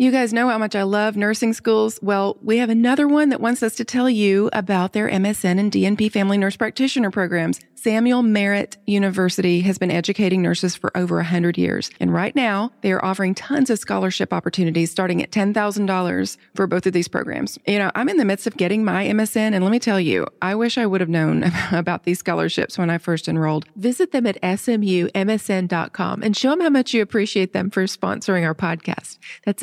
You guys know how much I love nursing schools. Well, we have another one that wants us to tell you about their MSN and DNP family nurse practitioner programs. Samuel Merritt University has been educating nurses for over 100 years. And right now, they are offering tons of scholarship opportunities starting at $10,000 for both of these programs. You know, I'm in the midst of getting my MSN, and let me tell you, I wish I would have known about these scholarships when I first enrolled. Visit them at smumsn.com and show them how much you appreciate them for sponsoring our podcast. That's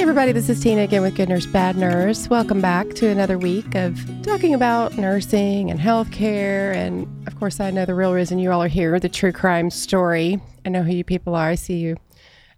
Hey, everybody, this is Tina again with Good Nurse Bad Nurse. Welcome back to another week of talking about nursing and healthcare. And of course, I know the real reason you all are here the true crime story. I know who you people are. I see you.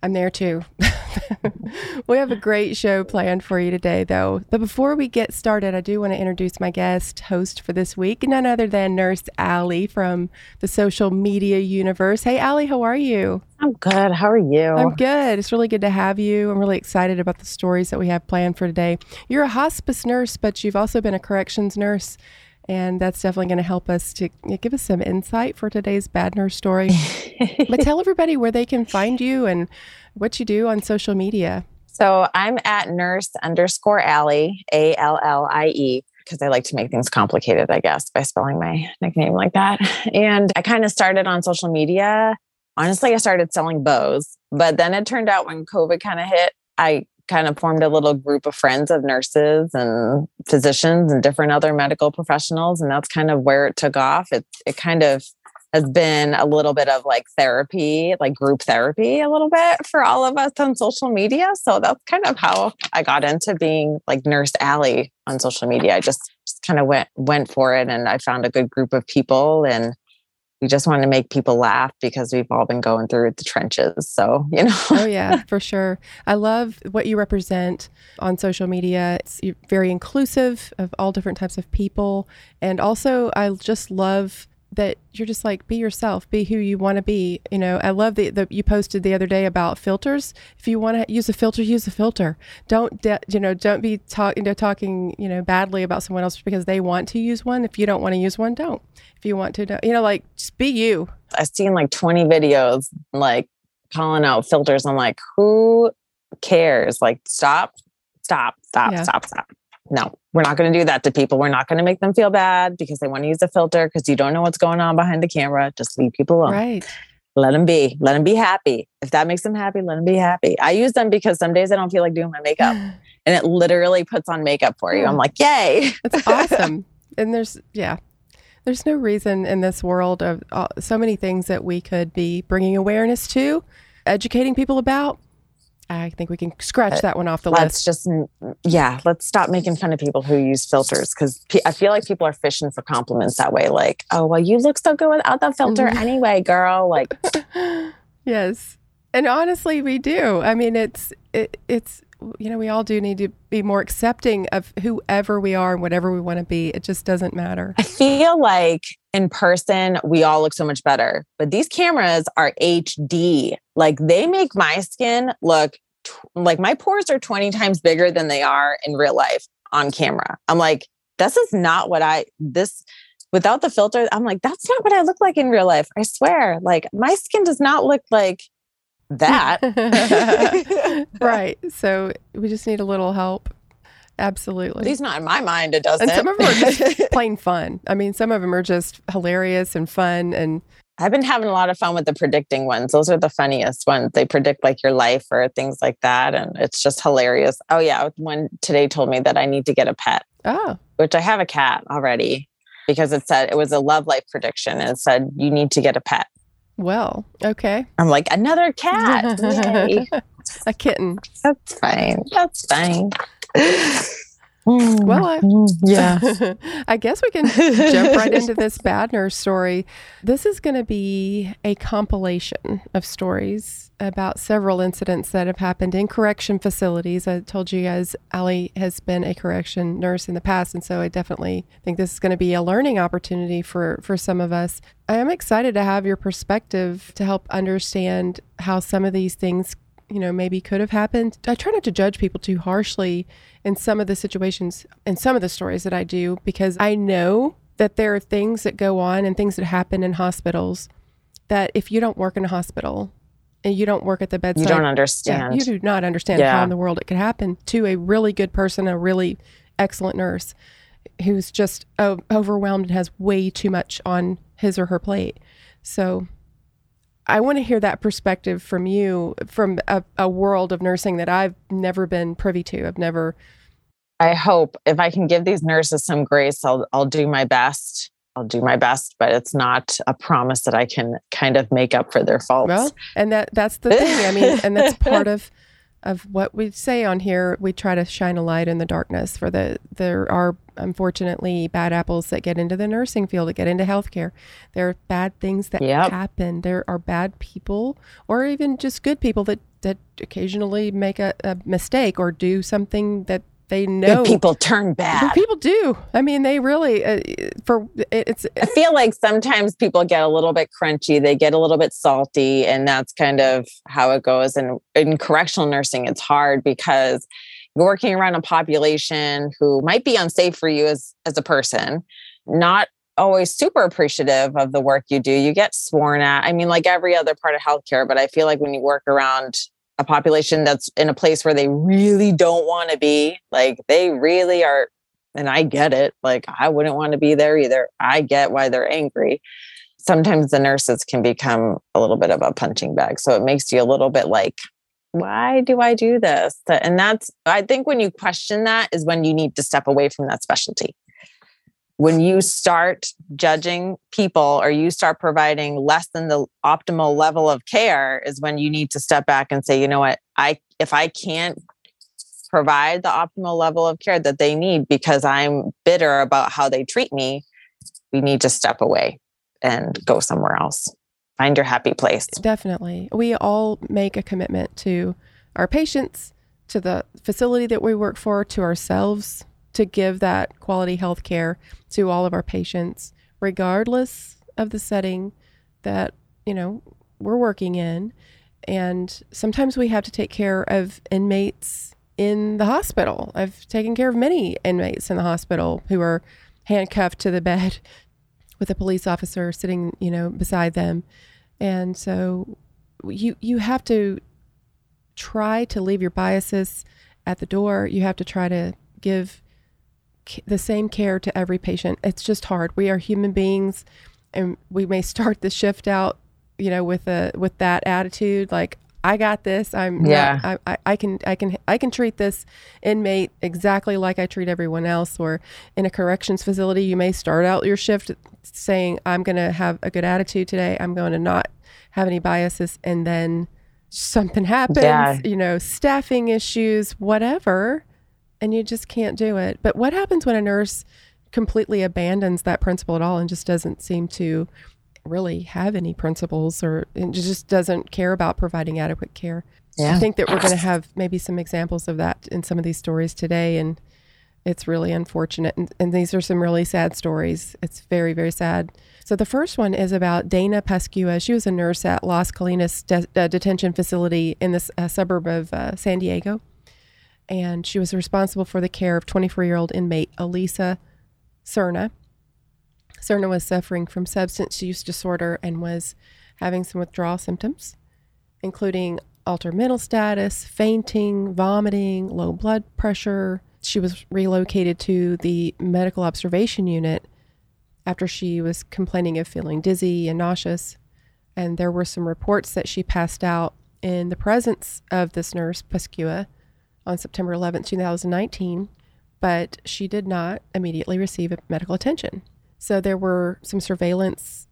I'm there too. we have a great show planned for you today, though. But before we get started, I do want to introduce my guest host for this week, none other than Nurse Allie from the social media universe. Hey, Allie, how are you? I'm good. How are you? I'm good. It's really good to have you. I'm really excited about the stories that we have planned for today. You're a hospice nurse, but you've also been a corrections nurse. And that's definitely going to help us to give us some insight for today's bad nurse story. but tell everybody where they can find you and what you do on social media. So I'm at nurse underscore Allie, A L L I E, because I like to make things complicated, I guess, by spelling my nickname like that. And I kind of started on social media. Honestly, I started selling bows, but then it turned out when COVID kind of hit, I kind of formed a little group of friends of nurses and physicians and different other medical professionals. And that's kind of where it took off. It, it kind of has been a little bit of like therapy, like group therapy, a little bit for all of us on social media. So that's kind of how I got into being like Nurse Allie on social media. I just, just kind of went went for it, and I found a good group of people, and we just want to make people laugh because we've all been going through the trenches. So you oh, know. oh yeah, for sure. I love what you represent on social media. It's very inclusive of all different types of people, and also I just love that you're just like be yourself be who you want to be you know? I love the, the you posted the other day about filters. If you want to use a filter use a filter. Don't de- you know don't be talking you know, talking you know badly about someone else because they want to use one. If you don't want to use one don't. If you want to don't, you know like just be you. I've seen like 20 videos like calling out filters. I'm like who cares? Like stop stop stop yeah. stop stop no, we're not going to do that to people. We're not going to make them feel bad because they want to use a filter because you don't know what's going on behind the camera. Just leave people alone. Right. Let them be. Let them be happy. If that makes them happy, let them be happy. I use them because some days I don't feel like doing my makeup and it literally puts on makeup for you. I'm like, yay. That's awesome. and there's, yeah, there's no reason in this world of uh, so many things that we could be bringing awareness to, educating people about I think we can scratch uh, that one off the let's list. Let's just, yeah, let's stop making fun of people who use filters because I feel like people are fishing for compliments that way. Like, oh, well, you look so good without the filter mm-hmm. anyway, girl. Like, yes. And honestly, we do. I mean, it's, it, it's, you know, we all do need to be more accepting of whoever we are and whatever we want to be. It just doesn't matter. I feel like in person, we all look so much better, but these cameras are HD. Like they make my skin look t- like my pores are 20 times bigger than they are in real life on camera. I'm like, this is not what I, this, without the filter, I'm like, that's not what I look like in real life. I swear. Like my skin does not look like that. right. So we just need a little help. Absolutely. At least not in my mind, it doesn't. And some of them are just plain fun. I mean, some of them are just hilarious and fun. And I've been having a lot of fun with the predicting ones. Those are the funniest ones. They predict like your life or things like that. And it's just hilarious. Oh, yeah. One today told me that I need to get a pet. Oh. Which I have a cat already because it said it was a love life prediction. And it said, you need to get a pet. Well, okay. I'm like, another cat. a kitten. That's fine. That's fine. Mm, well, I, mm, yeah. I guess we can jump right into this bad nurse story. This is going to be a compilation of stories about several incidents that have happened in correction facilities. I told you guys Allie has been a correction nurse in the past, and so I definitely think this is going to be a learning opportunity for for some of us. I am excited to have your perspective to help understand how some of these things you know, maybe could have happened. I try not to judge people too harshly in some of the situations in some of the stories that I do because I know that there are things that go on and things that happen in hospitals that if you don't work in a hospital and you don't work at the bedside, you don't understand. Yeah, you do not understand yeah. how in the world it could happen to a really good person, a really excellent nurse who's just uh, overwhelmed and has way too much on his or her plate. So I want to hear that perspective from you, from a, a, world of nursing that I've never been privy to. I've never. I hope if I can give these nurses some grace, I'll I'll do my best. I'll do my best, but it's not a promise that I can kind of make up for their faults. Well, and that that's the thing. I mean, and that's part of of what we say on here. We try to shine a light in the darkness for the there are unfortunately bad apples that get into the nursing field, that get into healthcare. There are bad things that yep. happen. There are bad people, or even just good people that that occasionally make a, a mistake or do something that they know good people turn bad. People do. I mean, they really uh, for it's. I feel like sometimes people get a little bit crunchy. They get a little bit salty, and that's kind of how it goes. And in correctional nursing, it's hard because you're working around a population who might be unsafe for you as as a person, not always super appreciative of the work you do. You get sworn at. I mean, like every other part of healthcare, but I feel like when you work around a population that's in a place where they really don't want to be, like they really are, and I get it. Like I wouldn't want to be there either. I get why they're angry. Sometimes the nurses can become a little bit of a punching bag. So it makes you a little bit like, why do I do this? And that's, I think when you question that is when you need to step away from that specialty. When you start judging people or you start providing less than the optimal level of care, is when you need to step back and say, you know what, I, if I can't provide the optimal level of care that they need because I'm bitter about how they treat me, we need to step away and go somewhere else find your happy place. Definitely. We all make a commitment to our patients, to the facility that we work for, to ourselves to give that quality health care to all of our patients, regardless of the setting that, you know, we're working in. And sometimes we have to take care of inmates in the hospital. I've taken care of many inmates in the hospital who are handcuffed to the bed with a police officer sitting, you know, beside them. And so you you have to try to leave your biases at the door. You have to try to give the same care to every patient. It's just hard. We are human beings and we may start the shift out, you know, with a with that attitude like I got this. I'm yeah. Not, I, I can I can I can treat this inmate exactly like I treat everyone else. Or in a corrections facility, you may start out your shift saying I'm going to have a good attitude today. I'm going to not have any biases, and then something happens. Yeah. You know, staffing issues, whatever, and you just can't do it. But what happens when a nurse completely abandons that principle at all and just doesn't seem to really have any principles or just doesn't care about providing adequate care. Yeah. I think that we're going to have maybe some examples of that in some of these stories today. And it's really unfortunate. And, and these are some really sad stories. It's very, very sad. So the first one is about Dana Pascua. She was a nurse at Las Colinas de- uh, Detention Facility in the uh, suburb of uh, San Diego. And she was responsible for the care of 24 year old inmate Elisa Serna. Serna was suffering from substance use disorder and was having some withdrawal symptoms, including altered mental status, fainting, vomiting, low blood pressure. She was relocated to the medical observation unit after she was complaining of feeling dizzy and nauseous. And there were some reports that she passed out in the presence of this nurse, Pascua, on September 11, 2019, but she did not immediately receive medical attention. So there were some surveillance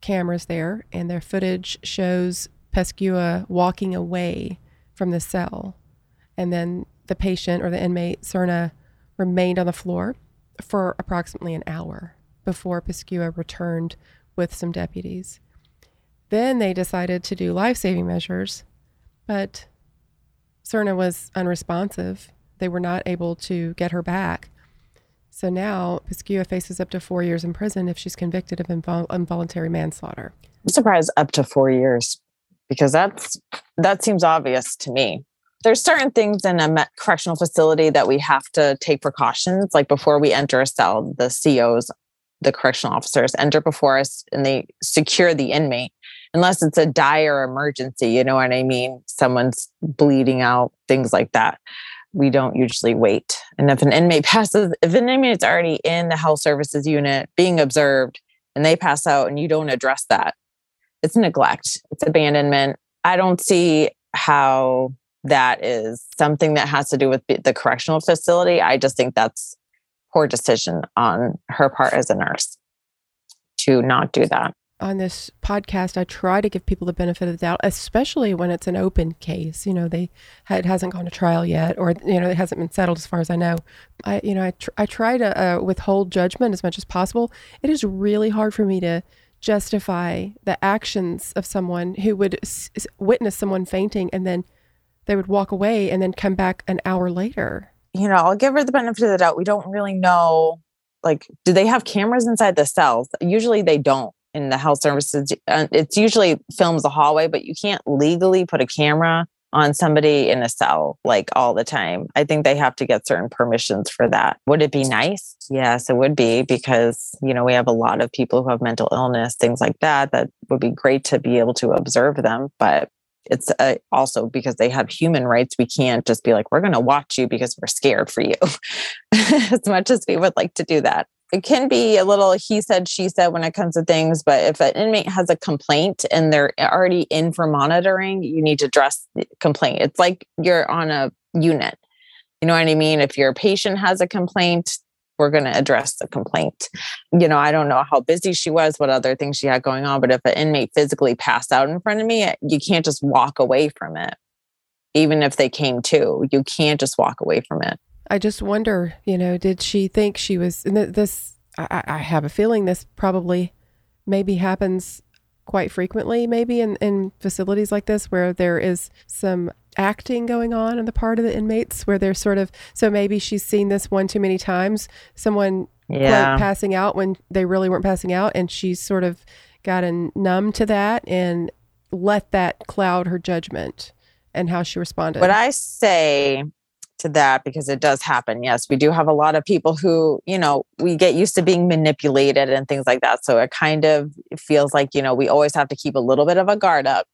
cameras there, and their footage shows Pascua walking away from the cell. And then the patient or the inmate, Serna, remained on the floor for approximately an hour before Pascua returned with some deputies. Then they decided to do life saving measures, but Serna was unresponsive. They were not able to get her back. So now Pascua faces up to four years in prison if she's convicted of invol- involuntary manslaughter. I'm surprised up to four years because that's that seems obvious to me. There's certain things in a correctional facility that we have to take precautions. Like before we enter a cell, the COs, the correctional officers, enter before us and they secure the inmate unless it's a dire emergency, you know what I mean? Someone's bleeding out, things like that. We don't usually wait. And if an inmate passes, if an inmate's already in the health services unit being observed and they pass out and you don't address that, it's neglect, it's abandonment. I don't see how that is something that has to do with the correctional facility. I just think that's poor decision on her part as a nurse to not do that on this podcast, I try to give people the benefit of the doubt, especially when it's an open case. You know, they it hasn't gone to trial yet, or you know, it hasn't been settled as far as I know. I you know, I tr- I try to uh, withhold judgment as much as possible. It is really hard for me to justify the actions of someone who would s- witness someone fainting and then they would walk away and then come back an hour later. You know, I'll give her the benefit of the doubt. We don't really know like do they have cameras inside the cells? Usually they don't in the health services uh, it's usually films the hallway but you can't legally put a camera on somebody in a cell like all the time. I think they have to get certain permissions for that. Would it be nice? Yes, it would be because, you know, we have a lot of people who have mental illness, things like that. That would be great to be able to observe them. But it's uh, also because they have human rights. We can't just be like, we're going to watch you because we're scared for you, as much as we would like to do that it can be a little he said she said when it comes to things but if an inmate has a complaint and they're already in for monitoring you need to address the complaint. It's like you're on a unit. You know what i mean? If your patient has a complaint we're going to address the complaint. You know i don't know how busy she was what other things she had going on but if an inmate physically passed out in front of me you can't just walk away from it. Even if they came to you can't just walk away from it I just wonder, you know, did she think she was and this? I, I have a feeling this probably maybe happens quite frequently, maybe in, in facilities like this where there is some acting going on on the part of the inmates where they're sort of so maybe she's seen this one too many times someone yeah. passing out when they really weren't passing out and she's sort of gotten numb to that and let that cloud her judgment and how she responded what i say to that because it does happen. Yes, we do have a lot of people who, you know, we get used to being manipulated and things like that. So it kind of feels like, you know, we always have to keep a little bit of a guard up.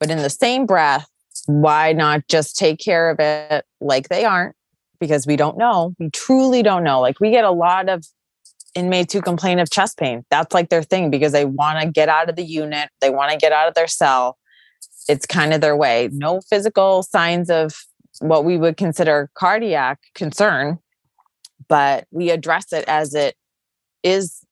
But in the same breath, why not just take care of it like they aren't? Because we don't know. We truly don't know. Like we get a lot of inmates who complain of chest pain. That's like their thing because they want to get out of the unit, they want to get out of their cell. It's kind of their way. No physical signs of what we would consider cardiac concern, but we address it as it is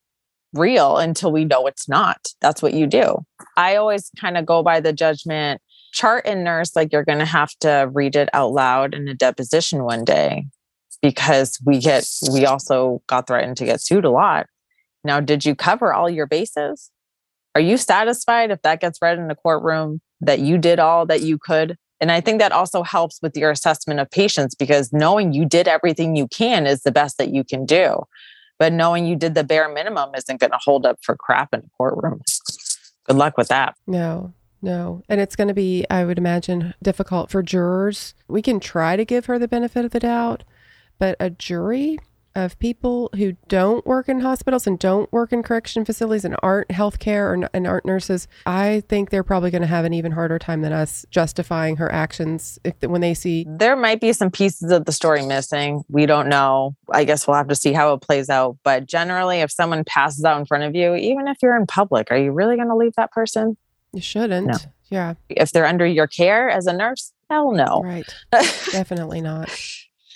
real until we know it's not. That's what you do. I always kind of go by the judgment chart and nurse, like you're going to have to read it out loud in a deposition one day because we get, we also got threatened to get sued a lot. Now, did you cover all your bases? Are you satisfied if that gets read in the courtroom that you did all that you could? And I think that also helps with your assessment of patients because knowing you did everything you can is the best that you can do. But knowing you did the bare minimum isn't going to hold up for crap in a courtroom. Good luck with that. No, no. And it's going to be, I would imagine, difficult for jurors. We can try to give her the benefit of the doubt, but a jury, of people who don't work in hospitals and don't work in correction facilities and aren't healthcare or, and aren't nurses, I think they're probably going to have an even harder time than us justifying her actions if when they see. There might be some pieces of the story missing. We don't know. I guess we'll have to see how it plays out. But generally, if someone passes out in front of you, even if you're in public, are you really going to leave that person? You shouldn't. No. Yeah. If they're under your care as a nurse, hell no. Right. Definitely not.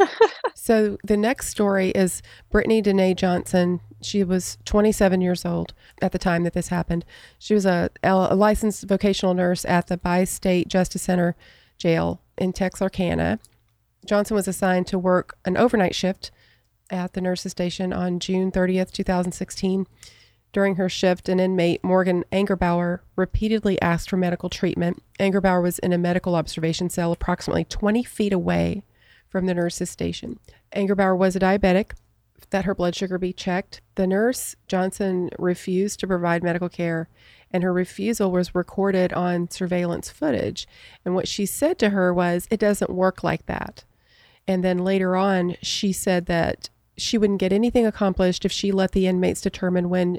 so the next story is Brittany Danae Johnson. She was 27 years old at the time that this happened. She was a, a licensed vocational nurse at the Bi-State Justice Center jail in Texarkana. Johnson was assigned to work an overnight shift at the nurses station on June 30th, 2016. During her shift, an inmate, Morgan Angerbauer, repeatedly asked for medical treatment. Angerbauer was in a medical observation cell approximately 20 feet away from the nurse's station. Angerbauer was a diabetic, that her blood sugar be checked. The nurse, Johnson, refused to provide medical care, and her refusal was recorded on surveillance footage. And what she said to her was, It doesn't work like that. And then later on, she said that she wouldn't get anything accomplished if she let the inmates determine when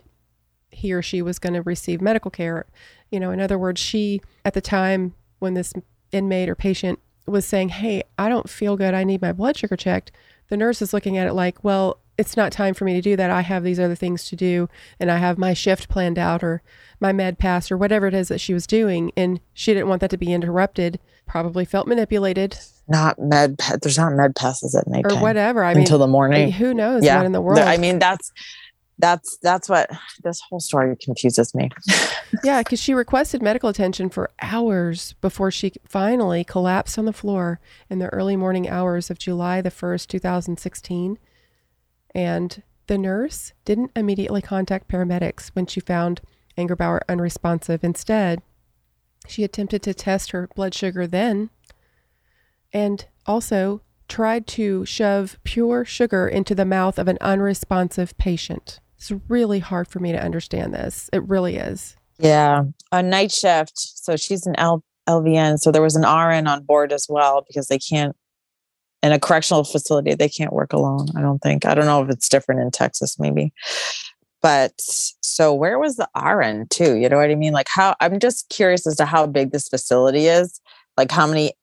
he or she was going to receive medical care. You know, in other words, she, at the time when this inmate or patient was saying, Hey, I don't feel good. I need my blood sugar checked. The nurse is looking at it like, Well, it's not time for me to do that. I have these other things to do and I have my shift planned out or my med pass or whatever it is that she was doing. And she didn't want that to be interrupted, probably felt manipulated. Not med, there's not med passes at night or whatever. I mean, until the morning. Who knows yeah. what in the world? I mean, that's, that's that's what this whole story confuses me. yeah, because she requested medical attention for hours before she finally collapsed on the floor in the early morning hours of July the first, two thousand sixteen. And the nurse didn't immediately contact paramedics when she found Angerbauer unresponsive. Instead, she attempted to test her blood sugar then and also tried to shove pure sugar into the mouth of an unresponsive patient. It's really hard for me to understand this. It really is. Yeah. A night shift. So she's an L- LVN. So there was an RN on board as well because they can't, in a correctional facility, they can't work alone. I don't think. I don't know if it's different in Texas, maybe. But so where was the RN too? You know what I mean? Like how I'm just curious as to how big this facility is. Like how many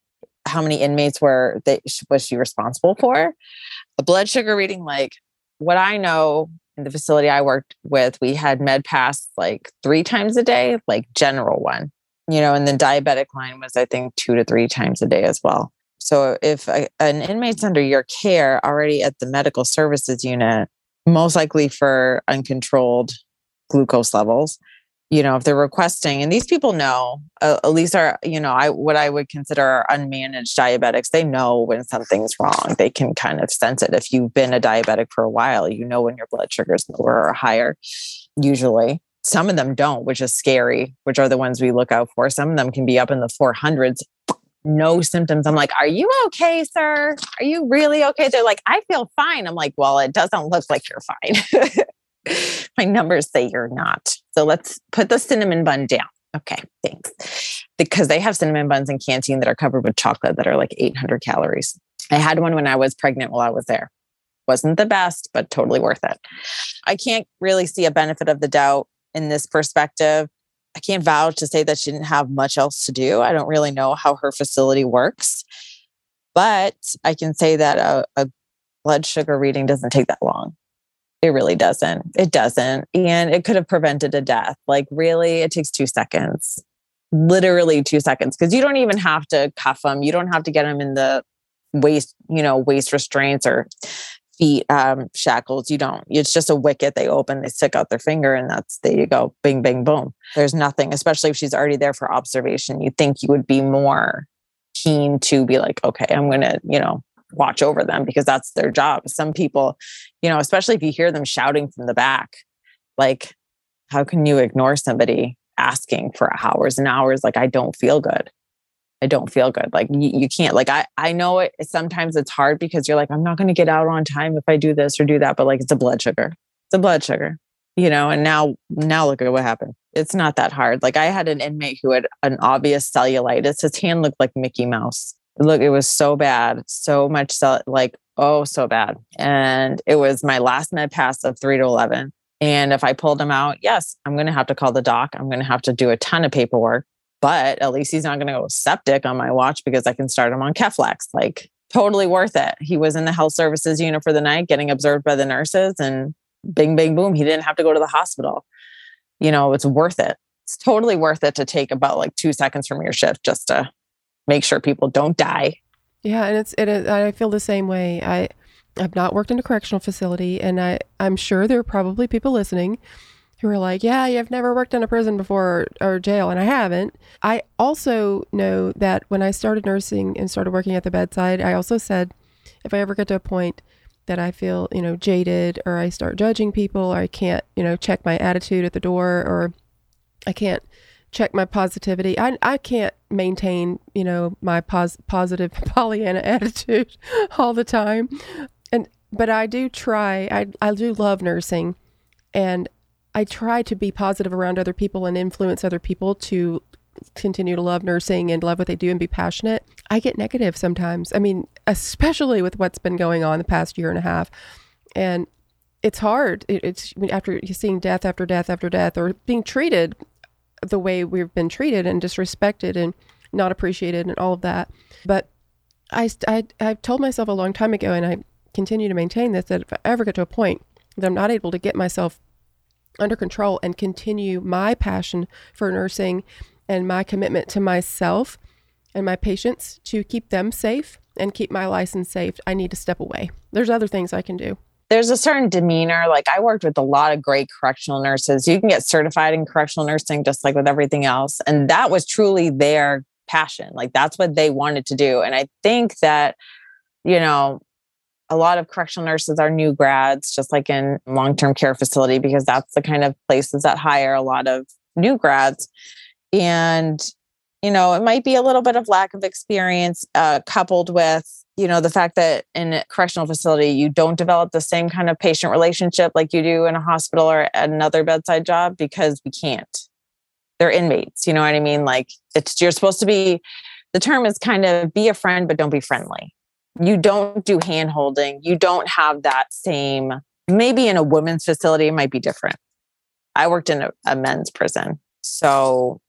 how many inmates were they was she responsible for? A blood sugar reading, like what I know in the facility I worked with, we had med pass like three times a day, like general one, you know, and the diabetic line was, I think, two to three times a day as well. So if a, an inmate's under your care already at the medical services unit, most likely for uncontrolled glucose levels, you know if they're requesting and these people know uh, at least are you know i what i would consider unmanaged diabetics they know when something's wrong. They can kind of sense it. If you've been a diabetic for a while you know when your blood sugar's lower or higher usually. Some of them don't which is scary which are the ones we look out for. Some of them can be up in the 400s no symptoms. I'm like are you okay sir? Are you really okay? They're like i feel fine. I'm like well it doesn't look like you're fine my numbers say you're not. So let's put the cinnamon bun down. Okay, thanks. Because they have cinnamon buns in canteen that are covered with chocolate that are like 800 calories. I had one when I was pregnant while I was there. Wasn't the best, but totally worth it. I can't really see a benefit of the doubt in this perspective. I can't vouch to say that she didn't have much else to do. I don't really know how her facility works, but I can say that a, a blood sugar reading doesn't take that long. It really doesn't. It doesn't. And it could have prevented a death. Like, really, it takes two seconds, literally two seconds, because you don't even have to cuff them. You don't have to get them in the waist, you know, waist restraints or feet um, shackles. You don't. It's just a wicket they open, they stick out their finger, and that's there you go. Bing, bing, boom. There's nothing, especially if she's already there for observation. You think you would be more keen to be like, okay, I'm going to, you know, watch over them because that's their job. Some people, you know, especially if you hear them shouting from the back, like, how can you ignore somebody asking for hours and hours? Like, I don't feel good. I don't feel good. Like you, you can't, like, I, I know it sometimes it's hard because you're like, I'm not going to get out on time if I do this or do that. But like, it's a blood sugar. It's a blood sugar, you know, and now, now look at what happened. It's not that hard. Like I had an inmate who had an obvious cellulitis. His hand looked like Mickey Mouse look, it was so bad, so much, so, like, oh, so bad. And it was my last med pass of three to 11. And if I pulled him out, yes, I'm going to have to call the doc. I'm going to have to do a ton of paperwork, but at least he's not going to go septic on my watch because I can start him on Keflex. Like, totally worth it. He was in the health services unit for the night, getting observed by the nurses, and bing, bing, boom, he didn't have to go to the hospital. You know, it's worth it. It's totally worth it to take about like two seconds from your shift just to make sure people don't die. Yeah, and it's it. I feel the same way. I I've not worked in a correctional facility, and I I'm sure there are probably people listening who are like, yeah, I've never worked in a prison before or, or jail, and I haven't. I also know that when I started nursing and started working at the bedside, I also said, if I ever get to a point that I feel, you know, jaded or I start judging people or I can't, you know, check my attitude at the door or I can't check my positivity. I, I can't maintain, you know, my pos- positive Pollyanna attitude all the time. And but I do try. I I do love nursing and I try to be positive around other people and influence other people to continue to love nursing and love what they do and be passionate. I get negative sometimes. I mean, especially with what's been going on the past year and a half. And it's hard. It, it's after seeing death after death after death or being treated the way we've been treated and disrespected and not appreciated and all of that. But I, I, I told myself a long time ago, and I continue to maintain this, that if I ever get to a point that I'm not able to get myself under control and continue my passion for nursing and my commitment to myself and my patients to keep them safe and keep my license safe, I need to step away. There's other things I can do. There's a certain demeanor. Like I worked with a lot of great correctional nurses. You can get certified in correctional nursing just like with everything else. And that was truly their passion. Like that's what they wanted to do. And I think that, you know, a lot of correctional nurses are new grads, just like in long term care facility, because that's the kind of places that hire a lot of new grads. And, you know, it might be a little bit of lack of experience uh, coupled with, you know, the fact that in a correctional facility, you don't develop the same kind of patient relationship like you do in a hospital or another bedside job because we can't. They're inmates. You know what I mean? Like it's, you're supposed to be, the term is kind of be a friend, but don't be friendly. You don't do hand holding. You don't have that same, maybe in a women's facility, it might be different. I worked in a, a men's prison. So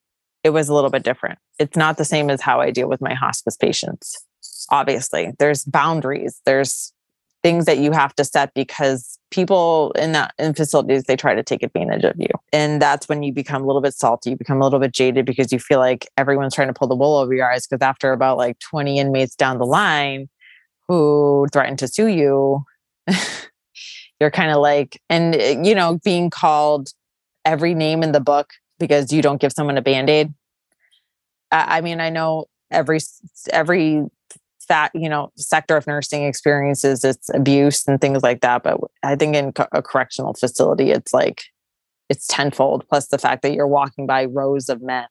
it was a little bit different. It's not the same as how I deal with my hospice patients. Obviously, there's boundaries, there's things that you have to set because people in that in facilities they try to take advantage of you. And that's when you become a little bit salty you become a little bit jaded because you feel like everyone's trying to pull the wool over your eyes. Because after about like 20 inmates down the line who threaten to sue you you're kind of like and eh, you know being called every name in the book because you don't give someone a band-aid. I mean i know every every fat you know sector of nursing experiences it's abuse and things like that but i think in a correctional facility it's like it's tenfold plus the fact that you're walking by rows of men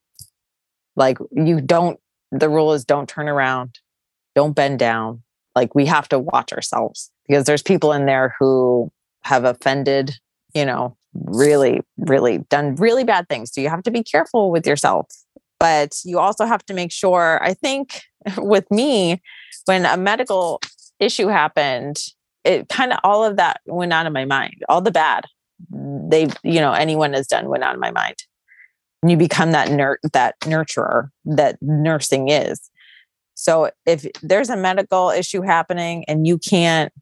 like you don't the rule is don't turn around don't bend down like we have to watch ourselves because there's people in there who have offended you know really, really done really bad things. So you have to be careful with yourself. But you also have to make sure, I think with me, when a medical issue happened, it kind of all of that went out of my mind. All the bad mm, they, you know, anyone has done went out of my mind. And you become that nur- that nurturer that nursing is. So if there's a medical issue happening and you can't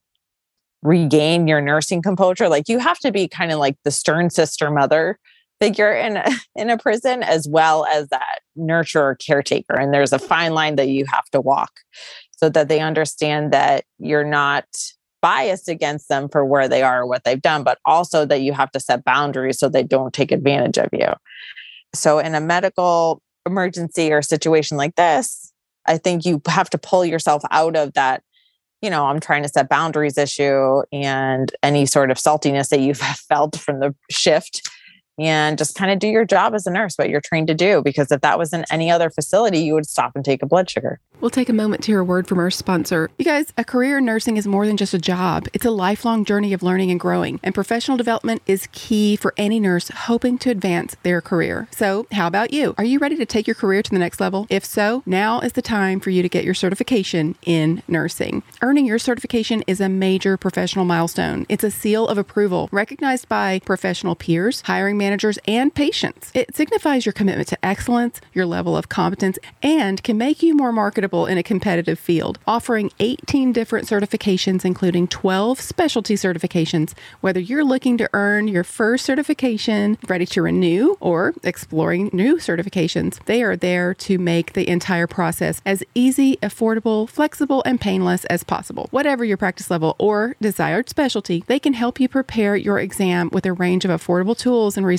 regain your nursing composure like you have to be kind of like the stern sister mother figure in a, in a prison as well as that nurturer caretaker. And there's a fine line that you have to walk so that they understand that you're not biased against them for where they are or what they've done but also that you have to set boundaries so they don't take advantage of you. So in a medical emergency or situation like this i think you have to pull yourself out of that you know, I'm trying to set boundaries issue and any sort of saltiness that you've felt from the shift and just kind of do your job as a nurse, what you're trained to do. Because if that was in any other facility, you would stop and take a blood sugar. We'll take a moment to hear a word from our sponsor. You guys, a career in nursing is more than just a job, it's a lifelong journey of learning and growing. And professional development is key for any nurse hoping to advance their career. So, how about you? Are you ready to take your career to the next level? If so, now is the time for you to get your certification in nursing. Earning your certification is a major professional milestone, it's a seal of approval recognized by professional peers, hiring managers, and patients. It signifies your commitment to excellence, your level of competence, and can make you more marketable in a competitive field, offering 18 different certifications, including 12 specialty certifications. Whether you're looking to earn your first certification, ready to renew, or exploring new certifications, they are there to make the entire process as easy, affordable, flexible, and painless as possible. Whatever your practice level or desired specialty, they can help you prepare your exam with a range of affordable tools and resources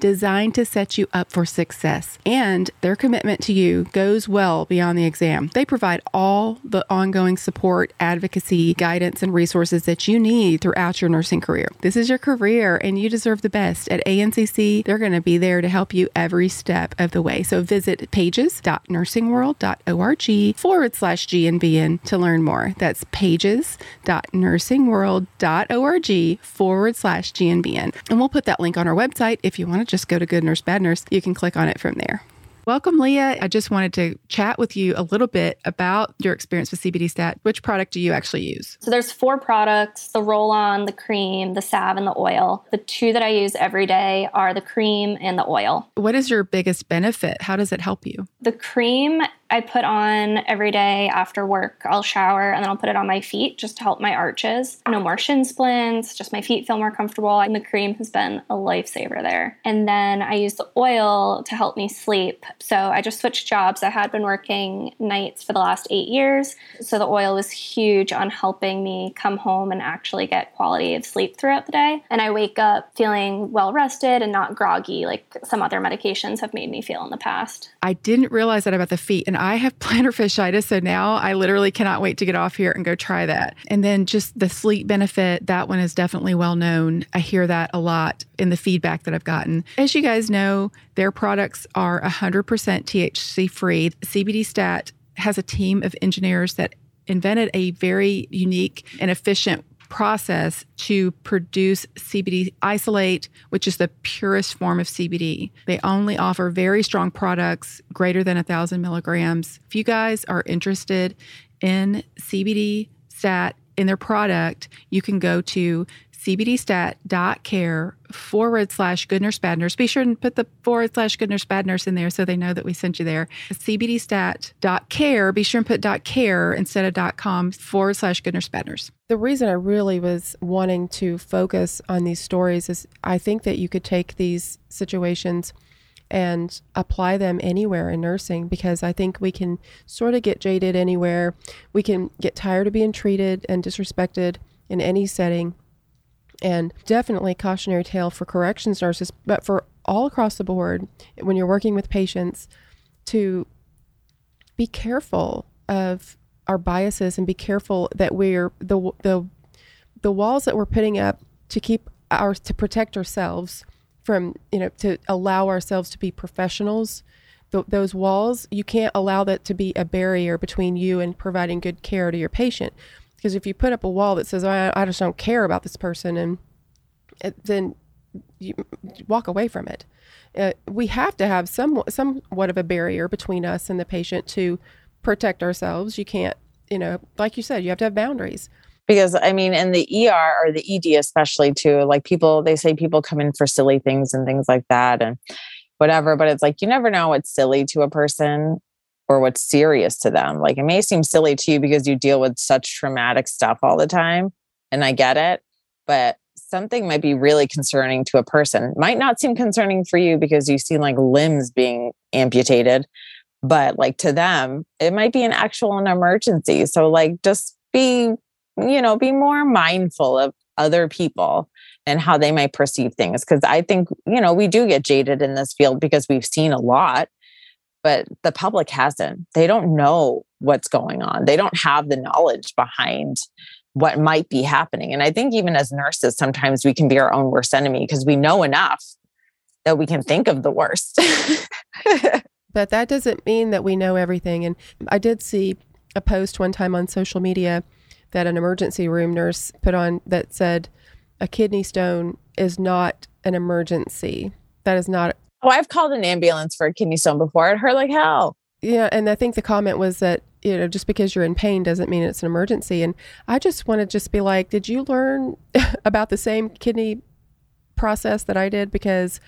designed to set you up for success. And their commitment to you goes well beyond the exam. They provide all the ongoing support, advocacy, guidance, and resources that you need throughout your nursing career. This is your career and you deserve the best. At ANCC, they're going to be there to help you every step of the way. So visit pages.nursingworld.org forward slash GNBN to learn more. That's pages.nursingworld.org forward slash GNBN. And we'll put that link on our website. If you want to just go to Good Nurse Bad Nurse, you can click on it from there. Welcome, Leah. I just wanted to chat with you a little bit about your experience with CBD Stat. Which product do you actually use? So there's four products: the roll-on, the cream, the salve, and the oil. The two that I use every day are the cream and the oil. What is your biggest benefit? How does it help you? The cream I put on every day after work. I'll shower and then I'll put it on my feet just to help my arches. No more shin splints, just my feet feel more comfortable. And the cream has been a lifesaver there. And then I use the oil to help me sleep. So I just switched jobs. I had been working nights for the last eight years. So the oil was huge on helping me come home and actually get quality of sleep throughout the day. And I wake up feeling well rested and not groggy like some other medications have made me feel in the past. I didn't realize that about the feet. And I have plantar fasciitis, so now I literally cannot wait to get off here and go try that. And then just the sleep benefit, that one is definitely well known. I hear that a lot in the feedback that I've gotten. As you guys know, their products are 100% THC free. CBD Stat has a team of engineers that invented a very unique and efficient process to produce CBD isolate, which is the purest form of CBD. They only offer very strong products greater than a thousand milligrams. If you guys are interested in CBD stat in their product, you can go to cbdstat.care forward slash good nurse bad nurse. Be sure and put the forward slash good nurse bad nurse in there so they know that we sent you there. cbdstat.care. Be sure and put dot .care instead of dot .com forward slash good nurse bad nurse. The reason I really was wanting to focus on these stories is I think that you could take these situations and apply them anywhere in nursing because I think we can sort of get jaded anywhere. We can get tired of being treated and disrespected in any setting and definitely cautionary tale for corrections nurses, but for all across the board, when you're working with patients, to be careful of our biases and be careful that we're the the the walls that we're putting up to keep our to protect ourselves from you know to allow ourselves to be professionals th- those walls you can't allow that to be a barrier between you and providing good care to your patient because if you put up a wall that says, I, I just don't care about this person, and it, then you walk away from it. Uh, we have to have some somewhat of a barrier between us and the patient to protect ourselves. You can't, you know, like you said, you have to have boundaries. Because I mean, in the ER or the ED, especially too, like people, they say people come in for silly things and things like that and whatever, but it's like you never know what's silly to a person or what's serious to them. Like it may seem silly to you because you deal with such traumatic stuff all the time. And I get it, but something might be really concerning to a person. Might not seem concerning for you because you see like limbs being amputated, but like to them, it might be an actual an emergency. So like just be, you know, be more mindful of other people and how they might perceive things. Cause I think, you know, we do get jaded in this field because we've seen a lot but the public hasn't. They don't know what's going on. They don't have the knowledge behind what might be happening. And I think even as nurses, sometimes we can be our own worst enemy because we know enough that we can think of the worst. but that doesn't mean that we know everything. And I did see a post one time on social media that an emergency room nurse put on that said a kidney stone is not an emergency. That is not Oh, I've called an ambulance for a kidney stone before. It hurt like hell. Yeah, and I think the comment was that you know just because you're in pain doesn't mean it's an emergency. And I just want to just be like, did you learn about the same kidney process that I did? Because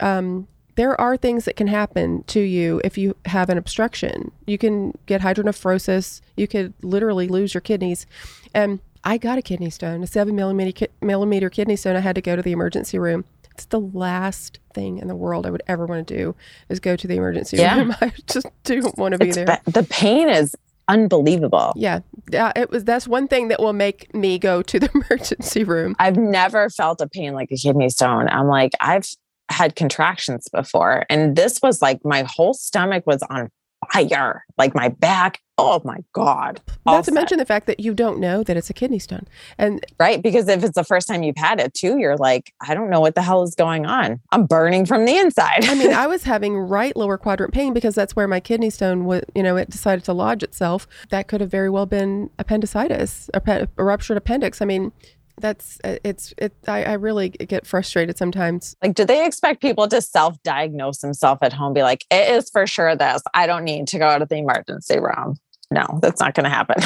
um, there are things that can happen to you if you have an obstruction. You can get hydronephrosis. You could literally lose your kidneys. And I got a kidney stone, a seven millimeter, millimeter kidney stone. I had to go to the emergency room. It's the last thing in the world I would ever want to do is go to the emergency yeah. room. I just don't want to be it's there. Ba- the pain is unbelievable. Yeah. Yeah, it was that's one thing that will make me go to the emergency room. I've never felt a pain like a kidney stone. I'm like I've had contractions before. And this was like my whole stomach was on fire, like my back. Oh my God. Not to mention the fact that you don't know that it's a kidney stone. And right. Because if it's the first time you've had it too, you're like, I don't know what the hell is going on. I'm burning from the inside. I mean, I was having right lower quadrant pain because that's where my kidney stone was, you know, it decided to lodge itself. That could have very well been appendicitis, a, a ruptured appendix. I mean, that's uh, it's it I, I, really get frustrated sometimes like do they expect people to self-diagnose themselves at home be like it is for sure this i don't need to go out to the emergency room no that's not going to happen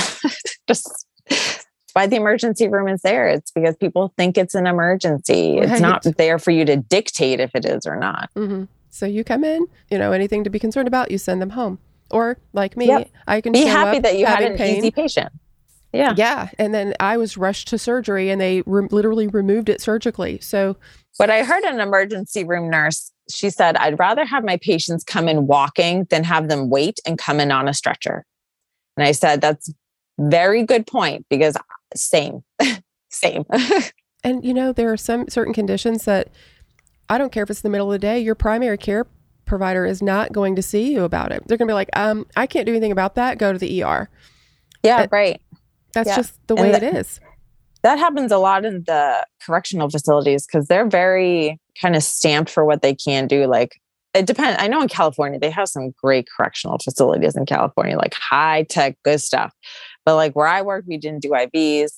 just why the emergency room is there it's because people think it's an emergency right. it's not there for you to dictate if it is or not mm-hmm. so you come in you know anything to be concerned about you send them home or like me yep. i can be happy that you had an pain. easy patient yeah. Yeah. And then I was rushed to surgery and they re- literally removed it surgically. So, but I heard an emergency room nurse, she said, I'd rather have my patients come in walking than have them wait and come in on a stretcher. And I said, that's very good point because same, same. and you know, there are some certain conditions that I don't care if it's the middle of the day, your primary care provider is not going to see you about it. They're going to be like, um, I can't do anything about that. Go to the ER. Yeah, right. That's yeah. just the way it is. That happens a lot in the correctional facilities because they're very kind of stamped for what they can do. Like it depends. I know in California, they have some great correctional facilities in California, like high tech, good stuff. But like where I work, we didn't do IVs.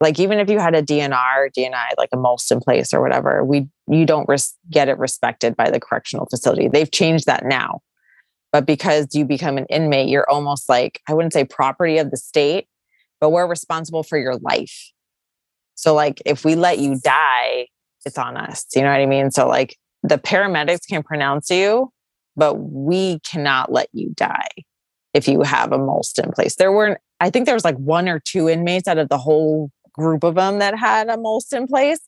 Like even if you had a DNR, DNI, like a most in place or whatever, we you don't res- get it respected by the correctional facility. They've changed that now. But because you become an inmate, you're almost like I wouldn't say property of the state, but we're responsible for your life. So, like, if we let you die, it's on us. You know what I mean? So, like, the paramedics can pronounce you, but we cannot let you die if you have a most in place. There weren't, I think there was like one or two inmates out of the whole group of them that had a most in place.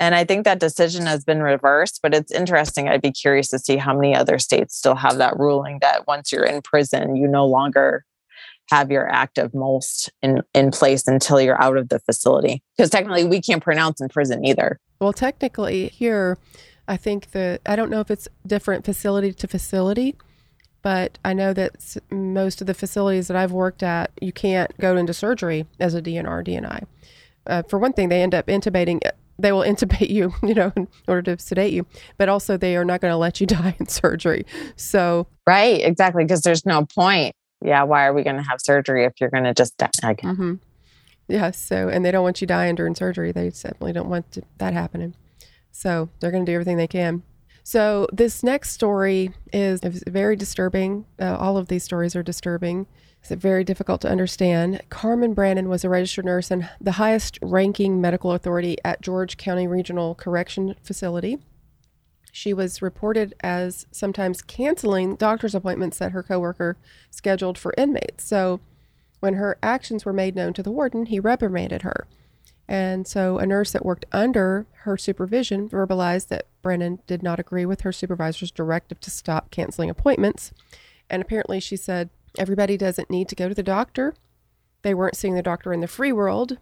And I think that decision has been reversed, but it's interesting. I'd be curious to see how many other states still have that ruling that once you're in prison, you no longer have your active most in, in place until you're out of the facility. Because technically, we can't pronounce in prison either. Well, technically, here, I think the I don't know if it's different facility to facility, but I know that most of the facilities that I've worked at, you can't go into surgery as a DNR, DNI. Uh, for one thing, they end up intubating they will intubate you, you know, in order to sedate you, but also they are not going to let you die in surgery. So, right, exactly, because there's no point yeah, why are we going to have surgery if you're going to just die? Mm-hmm. Yeah. So, and they don't want you dying during surgery. They definitely don't want to, that happening. So they're going to do everything they can. So this next story is, very disturbing. Uh, all of these stories are disturbing. It's very difficult to understand. Carmen Brannon was a registered nurse and the highest ranking medical authority at George County Regional Correction Facility. She was reported as sometimes canceling doctor's appointments that her coworker scheduled for inmates. So when her actions were made known to the warden, he reprimanded her. And so a nurse that worked under her supervision verbalized that Brennan did not agree with her supervisor's directive to stop canceling appointments. And apparently she said, everybody doesn't need to go to the doctor. They weren't seeing the doctor in the free world.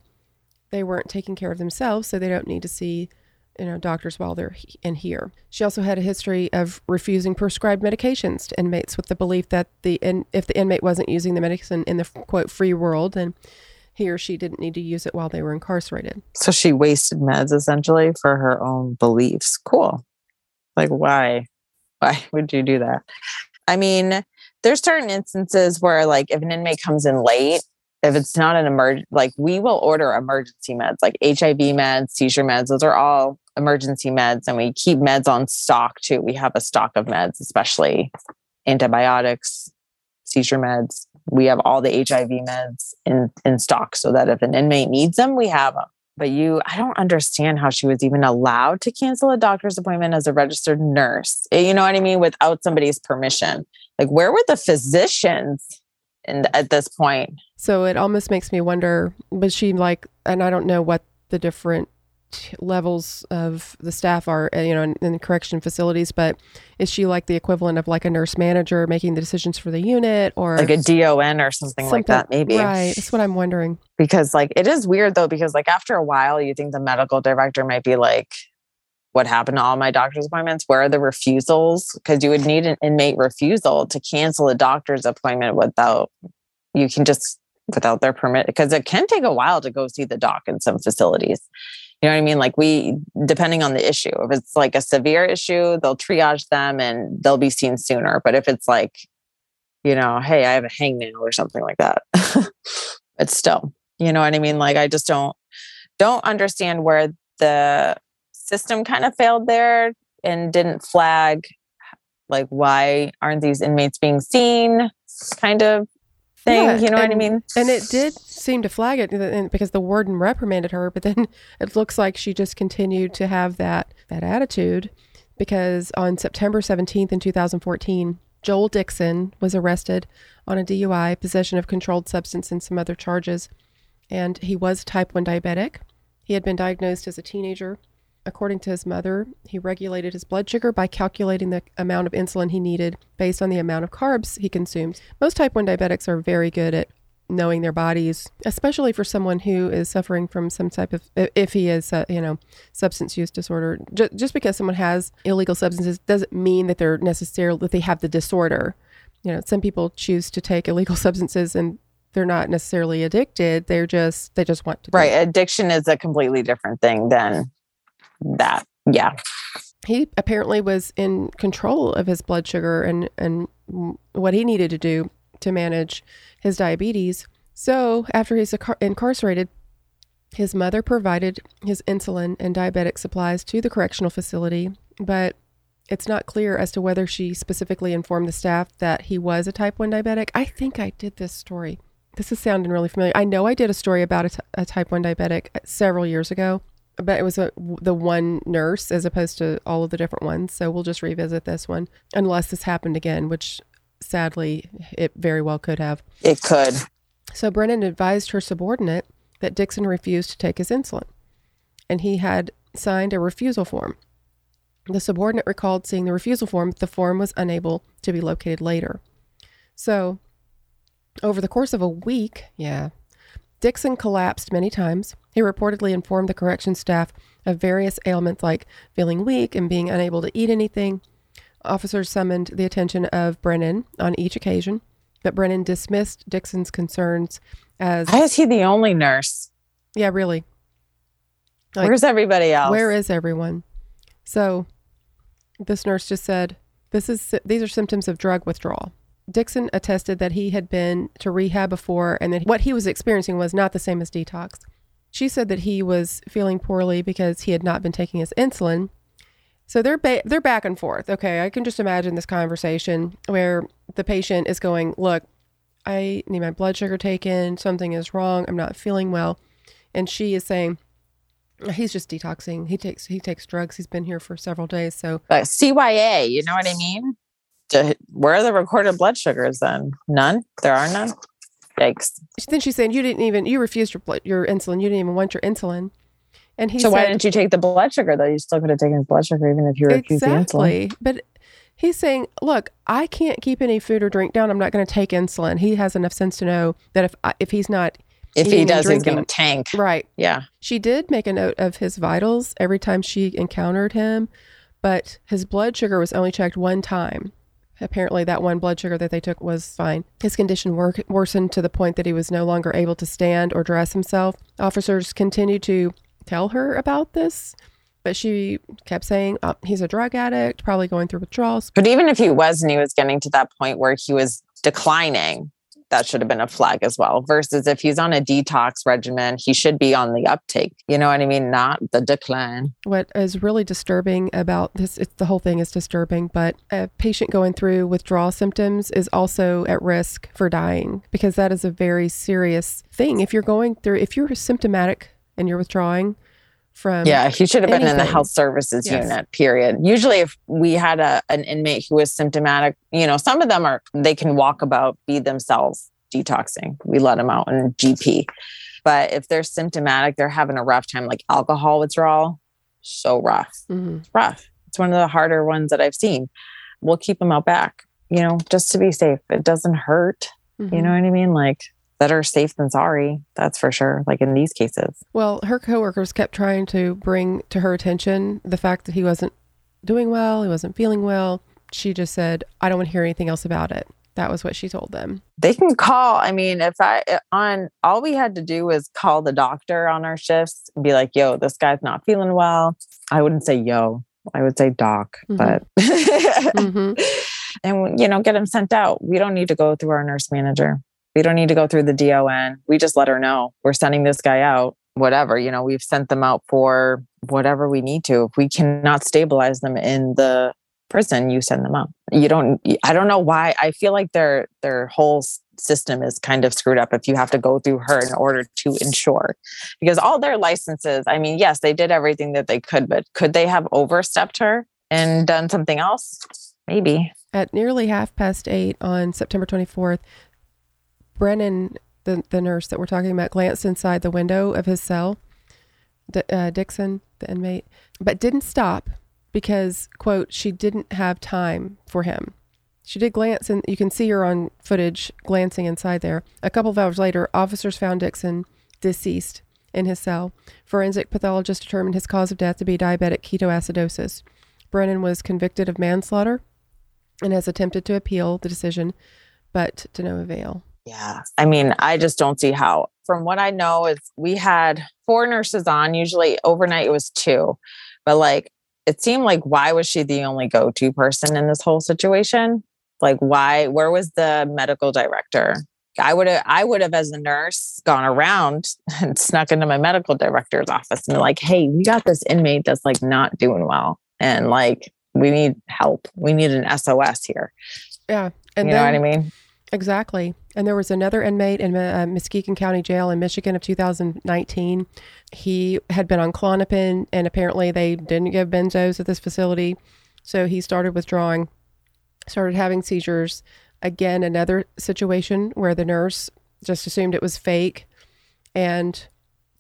They weren't taking care of themselves, so they don't need to see you know doctors while they're in here. She also had a history of refusing prescribed medications to inmates with the belief that the in, if the inmate wasn't using the medicine in the quote free world, then he or she didn't need to use it while they were incarcerated. So she wasted meds essentially for her own beliefs. Cool. Like why? Why would you do that? I mean, there's certain instances where like if an inmate comes in late if it's not an emerg like we will order emergency meds like hiv meds seizure meds those are all emergency meds and we keep meds on stock too we have a stock of meds especially antibiotics seizure meds we have all the hiv meds in in stock so that if an inmate needs them we have them but you i don't understand how she was even allowed to cancel a doctor's appointment as a registered nurse. Eh, you know what i mean? Without somebody's permission. Like where were the physicians in, at this point? So it almost makes me wonder was she like, and I don't know what the different levels of the staff are, uh, you know, in, in correction facilities, but is she like the equivalent of like a nurse manager making the decisions for the unit or like a DON or something, something like that, maybe? Right. That's what I'm wondering. Because like it is weird though, because like after a while, you think the medical director might be like, what happened to all my doctor's appointments? Where are the refusals? Because you would need an inmate refusal to cancel a doctor's appointment without you can just without their permit because it can take a while to go see the doc in some facilities. You know what I mean? Like we, depending on the issue, if it's like a severe issue, they'll triage them and they'll be seen sooner. But if it's like, you know, hey, I have a hangnail or something like that, it's still, you know what I mean? Like I just don't don't understand where the system kind of failed there and didn't flag like why aren't these inmates being seen kind of thing yeah, you know and, what i mean and it did seem to flag it because the warden reprimanded her but then it looks like she just continued to have that that attitude because on september 17th in 2014 joel dixon was arrested on a dui possession of controlled substance and some other charges and he was type 1 diabetic he had been diagnosed as a teenager. According to his mother, he regulated his blood sugar by calculating the amount of insulin he needed based on the amount of carbs he consumed. Most type 1 diabetics are very good at knowing their bodies, especially for someone who is suffering from some type of, if he is, uh, you know, substance use disorder. Just, just because someone has illegal substances doesn't mean that they're necessarily, that they have the disorder. You know, some people choose to take illegal substances and they're not necessarily addicted. They're just they just want to. Right. Addiction is a completely different thing than that. Yeah. He apparently was in control of his blood sugar and and what he needed to do to manage his diabetes. So after he's incarcerated, his mother provided his insulin and diabetic supplies to the correctional facility, but it's not clear as to whether she specifically informed the staff that he was a type 1 diabetic. I think I did this story this is sounding really familiar. I know I did a story about a, t- a type 1 diabetic several years ago, but it was a, the one nurse as opposed to all of the different ones. So we'll just revisit this one unless this happened again, which sadly it very well could have. It could. So Brennan advised her subordinate that Dixon refused to take his insulin, and he had signed a refusal form. The subordinate recalled seeing the refusal form, but the form was unable to be located later. So over the course of a week, yeah, Dixon collapsed many times. He reportedly informed the correction staff of various ailments like feeling weak and being unable to eat anything. Officers summoned the attention of Brennan on each occasion, but Brennan dismissed Dixon's concerns as. Why is he the only nurse? Yeah, really. Like, Where's everybody else? Where is everyone? So, this nurse just said, "This is these are symptoms of drug withdrawal." Dixon attested that he had been to rehab before and that what he was experiencing was not the same as detox. She said that he was feeling poorly because he had not been taking his insulin. So they're ba- they're back and forth. Okay, I can just imagine this conversation where the patient is going, "Look, I need my blood sugar taken. Something is wrong. I'm not feeling well." And she is saying, He's just detoxing. He takes he takes drugs. He's been here for several days. So but CYA, you know what I mean? where are the recorded blood sugars then? None? There are none? Yikes. Then she's saying you didn't even, you refused your, blood, your insulin. You didn't even want your insulin. And he so said, why didn't you take the blood sugar though? You still could have taken his blood sugar even if you refused exactly. the insulin. But he's saying, look, I can't keep any food or drink down. I'm not going to take insulin. He has enough sense to know that if uh, if he's not if he does, drinking, he's going to tank. Right. Yeah. She did make a note of his vitals every time she encountered him, but his blood sugar was only checked one time. Apparently, that one blood sugar that they took was fine. His condition wor- worsened to the point that he was no longer able to stand or dress himself. Officers continued to tell her about this, but she kept saying oh, he's a drug addict, probably going through withdrawals. But even if he was and he was getting to that point where he was declining, that should have been a flag as well. Versus if he's on a detox regimen, he should be on the uptake. You know what I mean? Not the decline. What is really disturbing about this, the whole thing is disturbing, but a patient going through withdrawal symptoms is also at risk for dying because that is a very serious thing. If you're going through, if you're symptomatic and you're withdrawing, from yeah he should have anything. been in the health services yes. unit period usually if we had a an inmate who was symptomatic you know some of them are they can walk about be themselves detoxing we let them out in gp but if they're symptomatic they're having a rough time like alcohol withdrawal so rough mm-hmm. it's rough it's one of the harder ones that i've seen we'll keep them out back you know just to be safe it doesn't hurt mm-hmm. you know what i mean like better safe than sorry. That's for sure. Like in these cases. Well, her coworkers kept trying to bring to her attention the fact that he wasn't doing well, he wasn't feeling well. She just said, I don't want to hear anything else about it. That was what she told them. They can call. I mean, if I on all we had to do was call the doctor on our shifts and be like, yo, this guy's not feeling well. I wouldn't say yo, I would say doc, mm-hmm. but mm-hmm. and you know, get him sent out. We don't need to go through our nurse manager. We don't need to go through the DON. We just let her know we're sending this guy out. Whatever, you know, we've sent them out for whatever we need to. If we cannot stabilize them in the prison, you send them out. You don't I don't know why. I feel like their their whole system is kind of screwed up if you have to go through her in order to ensure. Because all their licenses, I mean, yes, they did everything that they could, but could they have overstepped her and done something else? Maybe. At nearly half past eight on September 24th, Brennan, the, the nurse that we're talking about, glanced inside the window of his cell, D- uh, Dixon, the inmate, but didn't stop because, quote, she didn't have time for him. She did glance, and you can see her on footage glancing inside there. A couple of hours later, officers found Dixon deceased in his cell. Forensic pathologists determined his cause of death to be diabetic ketoacidosis. Brennan was convicted of manslaughter and has attempted to appeal the decision, but to no avail. Yeah. I mean, I just don't see how. From what I know, is we had four nurses on. Usually overnight it was two. But like it seemed like why was she the only go-to person in this whole situation? Like why where was the medical director? I would have I would have as a nurse gone around and snuck into my medical director's office and like, hey, we got this inmate that's like not doing well. And like we need help. We need an SOS here. Yeah. And you then, know what I mean? Exactly. And there was another inmate in uh, Muskegon County Jail in Michigan of 2019. He had been on Klonopin, and apparently they didn't give benzos at this facility. So he started withdrawing, started having seizures. Again, another situation where the nurse just assumed it was fake and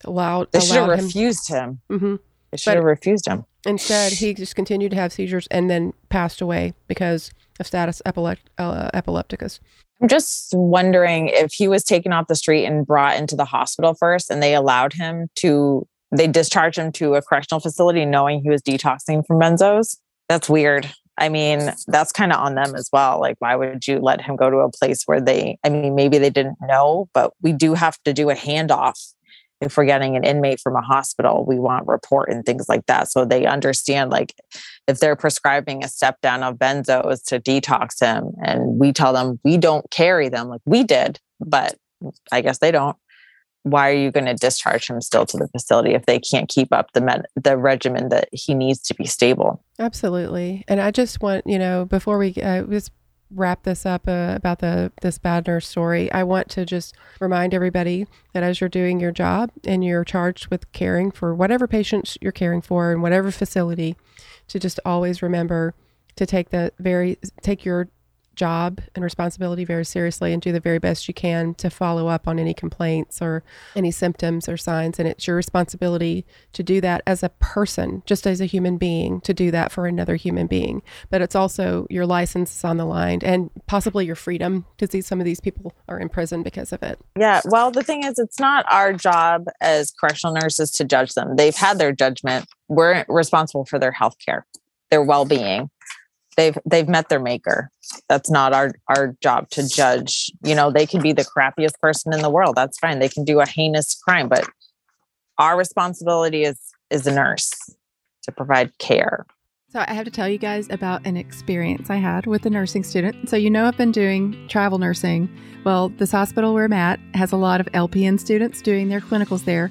allowed. They should have refused him. Mm-hmm. They should have refused him. Instead, he just continued to have seizures and then passed away because of status uh, epilepticus. I'm just wondering if he was taken off the street and brought into the hospital first and they allowed him to, they discharged him to a correctional facility knowing he was detoxing from benzos. That's weird. I mean, that's kind of on them as well. Like, why would you let him go to a place where they, I mean, maybe they didn't know, but we do have to do a handoff if we're getting an inmate from a hospital, we want report and things like that. So they understand like if they're prescribing a step down of benzos to detox him and we tell them we don't carry them like we did, but I guess they don't. Why are you going to discharge him still to the facility if they can't keep up the med- the regimen that he needs to be stable? Absolutely. And I just want, you know, before we uh, just wrap this up uh, about the this bad nurse story, I want to just remind everybody that as you're doing your job and you're charged with caring for whatever patients you're caring for in whatever facility, to just always remember to take the very take your job and responsibility very seriously and do the very best you can to follow up on any complaints or any symptoms or signs. And it's your responsibility to do that as a person, just as a human being, to do that for another human being. But it's also your license is on the line and possibly your freedom because some of these people are in prison because of it. Yeah. Well, the thing is, it's not our job as correctional nurses to judge them. They've had their judgment. We're responsible for their health care, their well being they've they've met their maker that's not our our job to judge you know they can be the crappiest person in the world that's fine they can do a heinous crime but our responsibility is is a nurse to provide care so I have to tell you guys about an experience I had with a nursing student. So you know I've been doing travel nursing. Well, this hospital where I'm at has a lot of LPN students doing their clinicals there.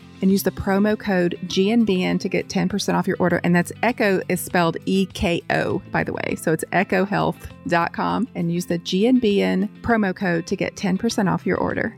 and use the promo code GNBN to get 10% off your order. And that's Eko is spelled E K O, by the way. So it's ekohealth.com and use the GNBN promo code to get 10% off your order.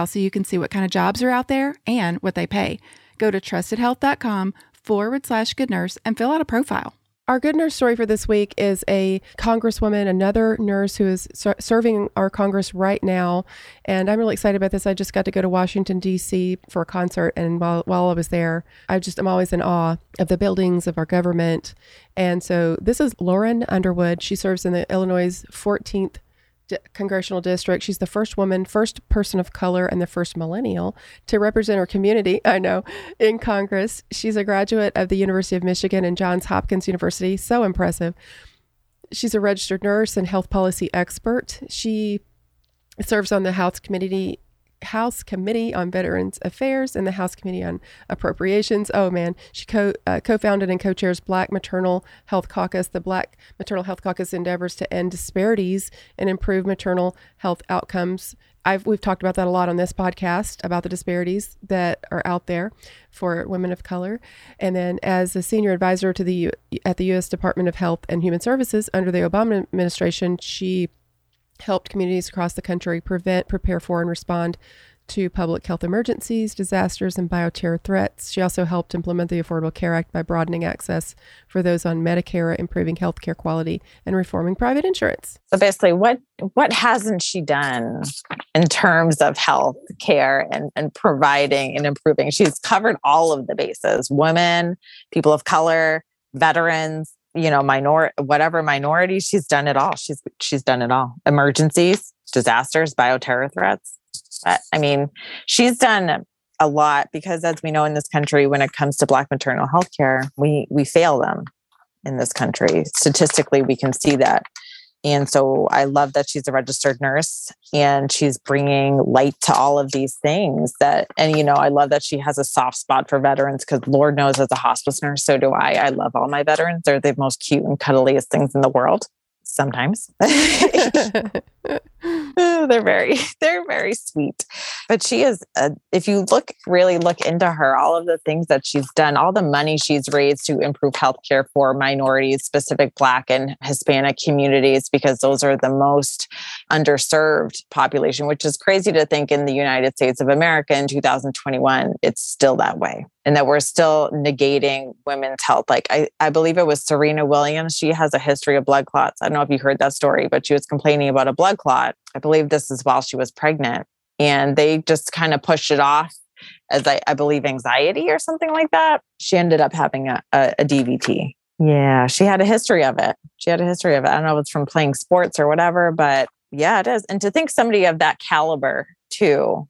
so you can see what kind of jobs are out there and what they pay. Go to trustedhealth.com forward slash good nurse and fill out a profile. Our good nurse story for this week is a congresswoman, another nurse who is ser- serving our Congress right now. And I'm really excited about this. I just got to go to Washington, D.C. for a concert. And while, while I was there, I just am always in awe of the buildings of our government. And so this is Lauren Underwood. She serves in the Illinois 14th congressional district. She's the first woman, first person of color, and the first millennial to represent her community. I know in Congress. She's a graduate of the University of Michigan and Johns Hopkins University. So impressive. She's a registered nurse and health policy expert. She serves on the House Committee House Committee on Veterans Affairs and the House Committee on Appropriations. Oh man, she co uh, co-founded and co-chairs Black Maternal Health Caucus. The Black Maternal Health Caucus endeavors to end disparities and improve maternal health outcomes. I've we've talked about that a lot on this podcast about the disparities that are out there for women of color. And then as a senior advisor to the U, at the U.S. Department of Health and Human Services under the Obama administration, she helped communities across the country prevent, prepare for, and respond to public health emergencies, disasters, and bioterror threats. She also helped implement the Affordable Care Act by broadening access for those on Medicare, improving healthcare quality, and reforming private insurance. So basically, what what hasn't she done in terms of health care and, and providing and improving? She's covered all of the bases: women, people of color, veterans, you know, minor whatever minority, she's done it all. She's she's done it all. Emergencies, disasters, bioterror threats. But, I mean, she's done a lot because as we know in this country, when it comes to black maternal health care, we we fail them in this country. Statistically, we can see that. And so I love that she's a registered nurse and she's bringing light to all of these things that, and you know, I love that she has a soft spot for veterans because Lord knows as a hospice nurse, so do I. I love all my veterans. They're the most cute and cuddliest things in the world sometimes. they're very they're very sweet. But she is a, if you look really look into her all of the things that she's done, all the money she's raised to improve healthcare for minorities, specific black and Hispanic communities because those are the most underserved population, which is crazy to think in the United States of America in 2021 it's still that way and that we're still negating women's health. Like I, I believe it was Serena Williams. She has a history of blood clots. I don't know if you heard that story, but she was complaining about a blood clot. I believe this is while she was pregnant. And they just kind of pushed it off as I, I believe anxiety or something like that. She ended up having a, a, a DVT. Yeah, she had a history of it. She had a history of it. I don't know if it's from playing sports or whatever, but yeah, it is. And to think somebody of that caliber too,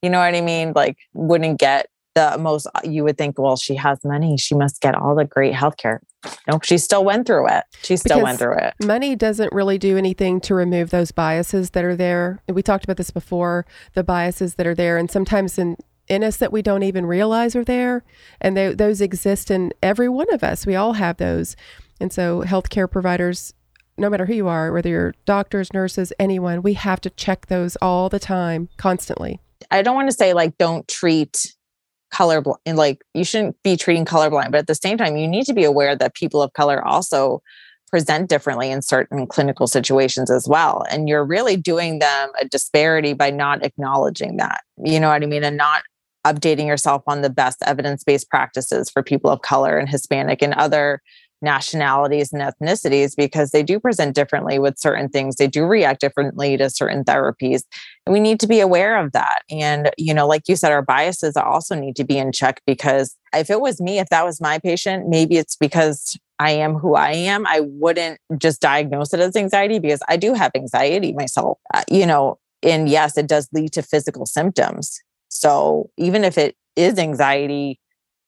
you know what I mean? Like wouldn't get the most you would think well she has money she must get all the great health care no she still went through it. She still because went through it. money doesn't really do anything to remove those biases that are there. We talked about this before the biases that are there and sometimes in in us that we don't even realize are there and they, those exist in every one of us. We all have those. And so healthcare providers no matter who you are whether you're doctors nurses anyone we have to check those all the time constantly. I don't want to say like don't treat colorblind and like you shouldn't be treating colorblind but at the same time you need to be aware that people of color also present differently in certain clinical situations as well and you're really doing them a disparity by not acknowledging that you know what i mean and not updating yourself on the best evidence-based practices for people of color and Hispanic and other nationalities and ethnicities because they do present differently with certain things. They do react differently to certain therapies. And we need to be aware of that. And, you know, like you said, our biases also need to be in check because if it was me, if that was my patient, maybe it's because I am who I am. I wouldn't just diagnose it as anxiety because I do have anxiety myself, uh, you know, and yes, it does lead to physical symptoms. So even if it is anxiety,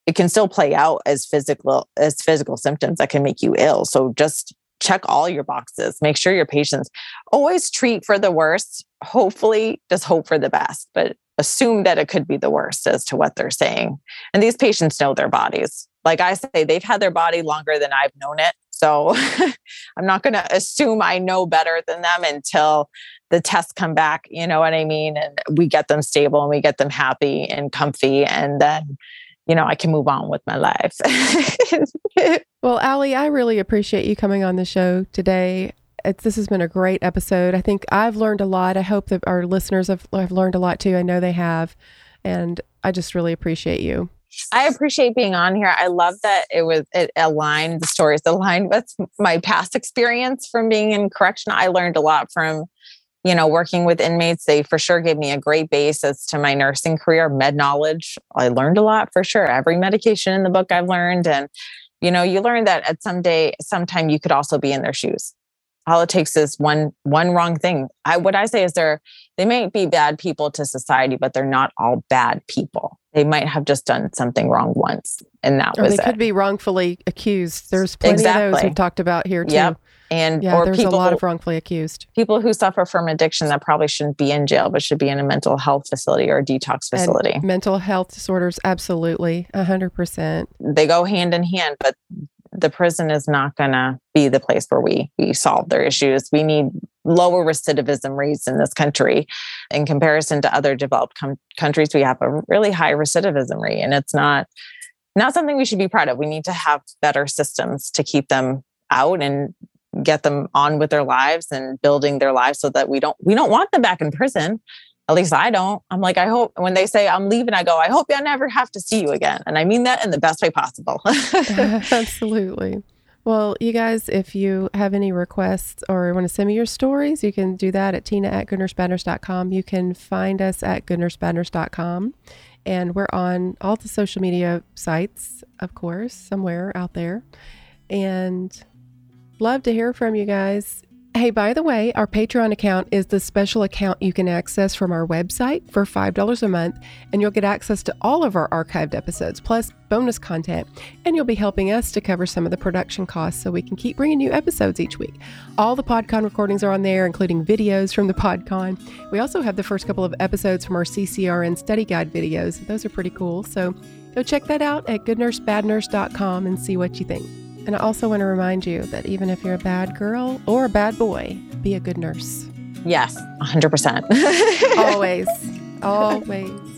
it can still play out as physical as physical symptoms that can make you ill. So just check all your boxes. Make sure your patients always treat for the worst. Hopefully just hope for the best but assume that it could be the worst as to what they're saying. And these patients know their bodies. Like i say they've had their body longer than i've known it. So i'm not going to assume i know better than them until the tests come back you know what i mean? And we get them stable and we get them happy and comfy and then you know, I can move on with my life. well, Allie, I really appreciate you coming on the show today. It's, this has been a great episode. I think I've learned a lot. I hope that our listeners have, have learned a lot too. I know they have. And I just really appreciate you. I appreciate being on here. I love that it was it aligned the stories aligned with my past experience from being in correction. I learned a lot from you know, working with inmates, they for sure gave me a great basis to my nursing career, med knowledge. I learned a lot for sure. Every medication in the book I've learned. And, you know, you learn that at some day, sometime you could also be in their shoes. All it takes is one one wrong thing. I what I say is they're they might be bad people to society, but they're not all bad people. They might have just done something wrong once, and that or was they it. could be wrongfully accused. There's plenty exactly. of those we've talked about here too. Yep and yeah, or there's people, a lot of wrongfully accused. People who suffer from addiction that probably shouldn't be in jail but should be in a mental health facility or a detox facility. and mental health disorders absolutely 100% they go hand in hand but the prison is not going to be the place where we we solve their issues. We need lower recidivism rates in this country. In comparison to other developed com- countries we have a really high recidivism rate and it's not not something we should be proud of. We need to have better systems to keep them out and get them on with their lives and building their lives so that we don't we don't want them back in prison at least I don't. I'm like, I hope when they say I'm leaving, I go, I hope I never have to see you again. And I mean that in the best way possible. Absolutely. Well, you guys, if you have any requests or want to send me your stories, you can do that at tina at goodnursebadnurse.com. You can find us at goodnursebadnurse.com. And we're on all the social media sites, of course, somewhere out there. And Love to hear from you guys. Hey, by the way, our Patreon account is the special account you can access from our website for $5 a month, and you'll get access to all of our archived episodes, plus bonus content, and you'll be helping us to cover some of the production costs so we can keep bringing new episodes each week. All the PodCon recordings are on there, including videos from the PodCon. We also have the first couple of episodes from our CCRN study guide videos. Those are pretty cool, so go check that out at goodnursebadnurse.com and see what you think. And I also want to remind you that even if you're a bad girl or a bad boy, be a good nurse. Yes, 100%. always. Always.